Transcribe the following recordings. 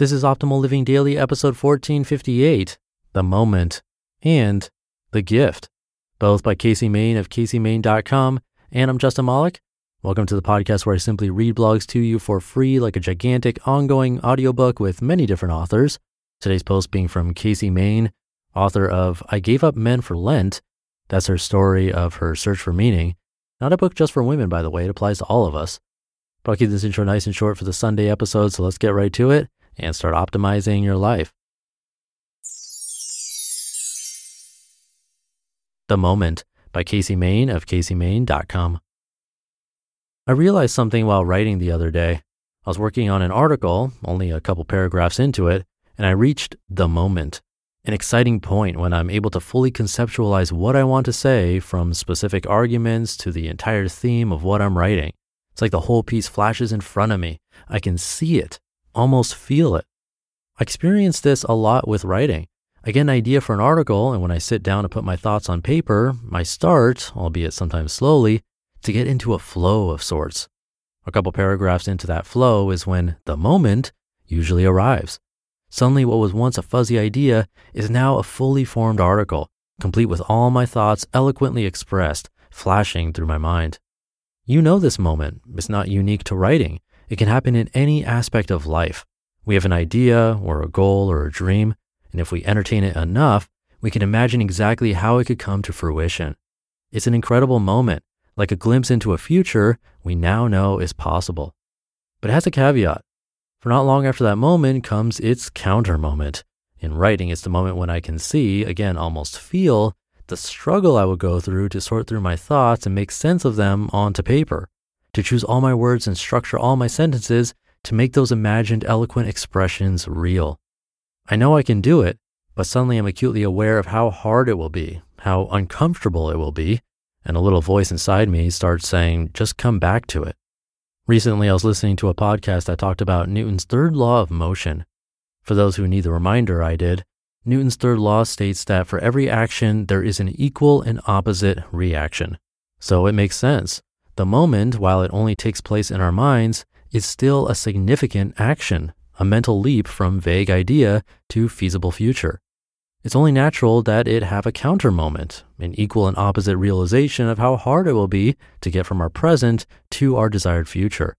This is Optimal Living Daily, episode 1458 The Moment and The Gift, both by Casey Main of CaseyMain.com. And I'm Justin Malik. Welcome to the podcast where I simply read blogs to you for free, like a gigantic ongoing audiobook with many different authors. Today's post being from Casey Main, author of I Gave Up Men for Lent. That's her story of her search for meaning. Not a book just for women, by the way, it applies to all of us. But I'll keep this intro nice and short for the Sunday episode, so let's get right to it and start optimizing your life. The Moment by Casey Main of CaseyMain.com. I realized something while writing the other day. I was working on an article, only a couple paragraphs into it, and I reached the moment, an exciting point when I'm able to fully conceptualize what I want to say from specific arguments to the entire theme of what I'm writing. It's like the whole piece flashes in front of me. I can see it almost feel it. I experience this a lot with writing. I get an idea for an article, and when I sit down to put my thoughts on paper, I start, albeit sometimes slowly, to get into a flow of sorts. A couple paragraphs into that flow is when the moment usually arrives. Suddenly, what was once a fuzzy idea is now a fully formed article, complete with all my thoughts eloquently expressed, flashing through my mind. You know this moment. It's not unique to writing. It can happen in any aspect of life. We have an idea or a goal or a dream, and if we entertain it enough, we can imagine exactly how it could come to fruition. It's an incredible moment, like a glimpse into a future we now know is possible. But it has a caveat. For not long after that moment comes its counter moment. In writing, it's the moment when I can see, again, almost feel, the struggle I would go through to sort through my thoughts and make sense of them onto paper to choose all my words and structure all my sentences to make those imagined eloquent expressions real. I know I can do it, but suddenly I'm acutely aware of how hard it will be, how uncomfortable it will be, and a little voice inside me starts saying, just come back to it. Recently, I was listening to a podcast that talked about Newton's third law of motion. For those who need the reminder I did, Newton's third law states that for every action, there is an equal and opposite reaction. So it makes sense. The moment, while it only takes place in our minds, is still a significant action, a mental leap from vague idea to feasible future. It's only natural that it have a counter moment, an equal and opposite realization of how hard it will be to get from our present to our desired future.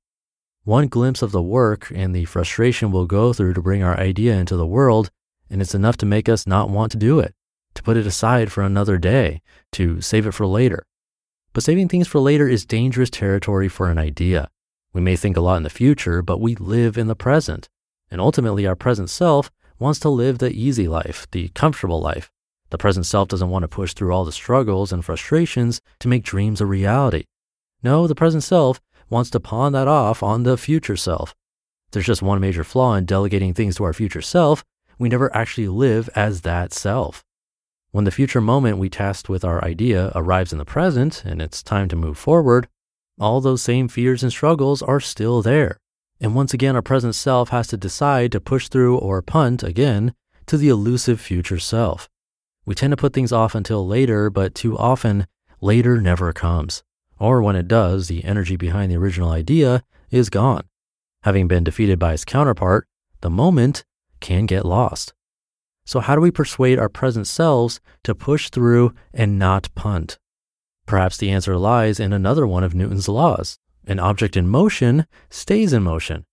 One glimpse of the work and the frustration we'll go through to bring our idea into the world, and it's enough to make us not want to do it, to put it aside for another day, to save it for later. But saving things for later is dangerous territory for an idea. We may think a lot in the future, but we live in the present. And ultimately, our present self wants to live the easy life, the comfortable life. The present self doesn't want to push through all the struggles and frustrations to make dreams a reality. No, the present self wants to pawn that off on the future self. There's just one major flaw in delegating things to our future self. We never actually live as that self. When the future moment we tasked with our idea arrives in the present and it's time to move forward, all those same fears and struggles are still there. And once again, our present self has to decide to push through or punt again to the elusive future self. We tend to put things off until later, but too often, later never comes. Or when it does, the energy behind the original idea is gone. Having been defeated by its counterpart, the moment can get lost. So, how do we persuade our present selves to push through and not punt? Perhaps the answer lies in another one of Newton's laws. An object in motion stays in motion.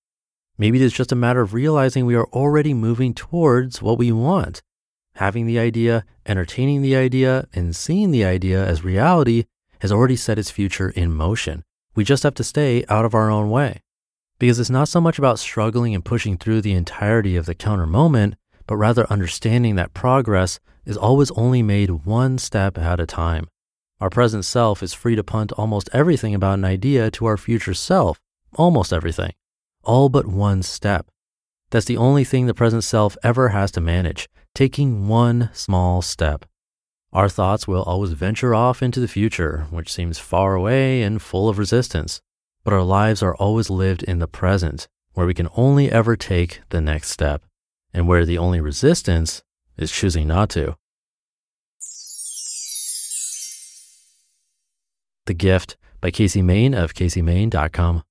Maybe it's just a matter of realizing we are already moving towards what we want. Having the idea, entertaining the idea, and seeing the idea as reality has already set its future in motion. We just have to stay out of our own way. Because it's not so much about struggling and pushing through the entirety of the counter moment, but rather understanding that progress is always only made one step at a time. Our present self is free to punt almost everything about an idea to our future self, almost everything, all but one step. That's the only thing the present self ever has to manage, taking one small step. Our thoughts will always venture off into the future, which seems far away and full of resistance. But our lives are always lived in the present, where we can only ever take the next step and where the only resistance is choosing not to. The Gift by Casey Main of CaseyMain.com.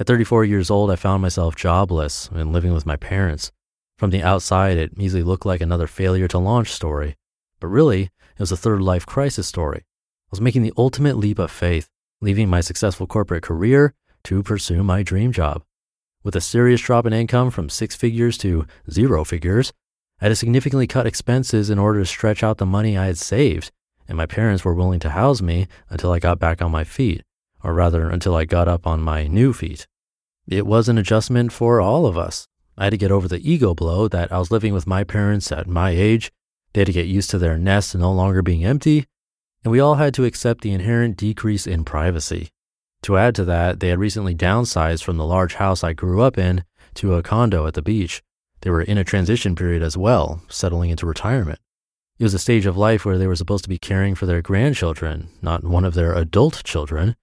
At 34 years old, I found myself jobless and living with my parents. From the outside, it easily looked like another failure to launch story. But really, it was a third life crisis story. I was making the ultimate leap of faith, leaving my successful corporate career to pursue my dream job. With a serious drop in income from six figures to zero figures, I had to significantly cut expenses in order to stretch out the money I had saved, and my parents were willing to house me until I got back on my feet, or rather, until I got up on my new feet. It was an adjustment for all of us, I had to get over the ego blow that I was living with my parents at my age. They had to get used to their nest no longer being empty. And we all had to accept the inherent decrease in privacy. To add to that, they had recently downsized from the large house I grew up in to a condo at the beach. They were in a transition period as well, settling into retirement. It was a stage of life where they were supposed to be caring for their grandchildren, not one of their adult children.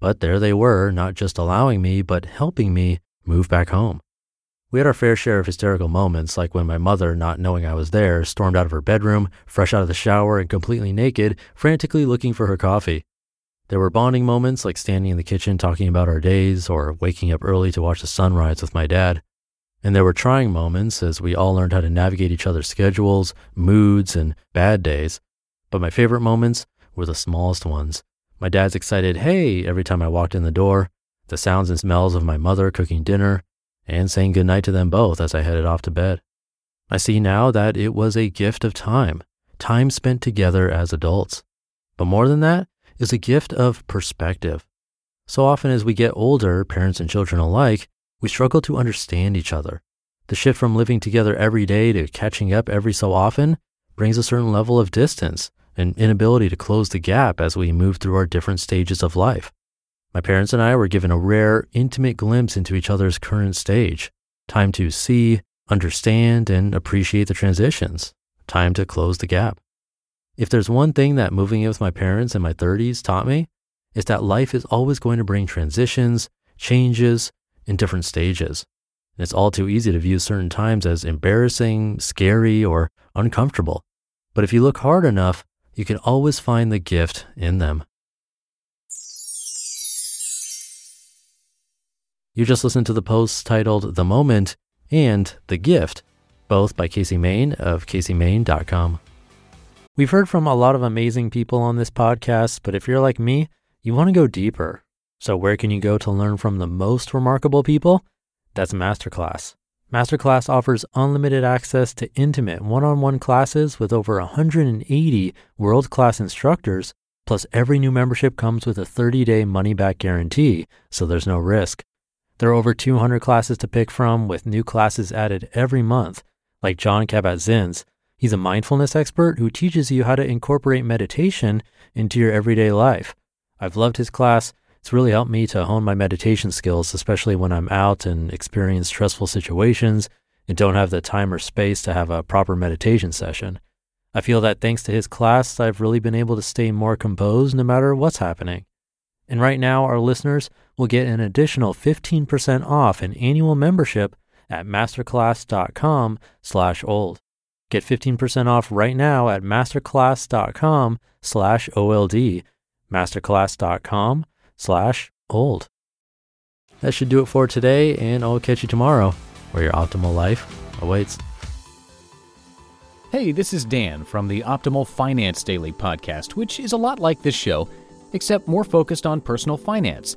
But there they were, not just allowing me, but helping me move back home. We had our fair share of hysterical moments, like when my mother, not knowing I was there, stormed out of her bedroom, fresh out of the shower and completely naked, frantically looking for her coffee. There were bonding moments like standing in the kitchen talking about our days or waking up early to watch the sunrise with my dad. And there were trying moments as we all learned how to navigate each other's schedules, moods, and bad days. But my favorite moments were the smallest ones. My dad's excited, hey, every time I walked in the door, the sounds and smells of my mother cooking dinner, and saying goodnight to them both as I headed off to bed. I see now that it was a gift of time, time spent together as adults. But more than that, is a gift of perspective. So often as we get older, parents and children alike, we struggle to understand each other. The shift from living together every day to catching up every so often brings a certain level of distance and inability to close the gap as we move through our different stages of life. My parents and I were given a rare, intimate glimpse into each other's current stage. Time to see, understand, and appreciate the transitions. Time to close the gap. If there's one thing that moving in with my parents in my 30s taught me, it's that life is always going to bring transitions, changes, in different stages. And it's all too easy to view certain times as embarrassing, scary, or uncomfortable. But if you look hard enough, you can always find the gift in them. You just listened to the posts titled The Moment and The Gift, both by Casey Main of CaseyMain.com. We've heard from a lot of amazing people on this podcast, but if you're like me, you want to go deeper. So, where can you go to learn from the most remarkable people? That's Masterclass. Masterclass offers unlimited access to intimate one on one classes with over 180 world class instructors. Plus, every new membership comes with a 30 day money back guarantee, so there's no risk. There are over 200 classes to pick from, with new classes added every month, like John Kabat-Zinn's. He's a mindfulness expert who teaches you how to incorporate meditation into your everyday life. I've loved his class. It's really helped me to hone my meditation skills, especially when I'm out and experience stressful situations and don't have the time or space to have a proper meditation session. I feel that thanks to his class, I've really been able to stay more composed no matter what's happening. And right now, our listeners will get an additional 15% off an annual membership at masterclass.com slash old. Get 15% off right now at masterclass.com slash OLD, masterclass.com slash old. That should do it for today, and I'll catch you tomorrow where your optimal life awaits. Hey, this is Dan from the Optimal Finance Daily podcast, which is a lot like this show – except more focused on personal finance.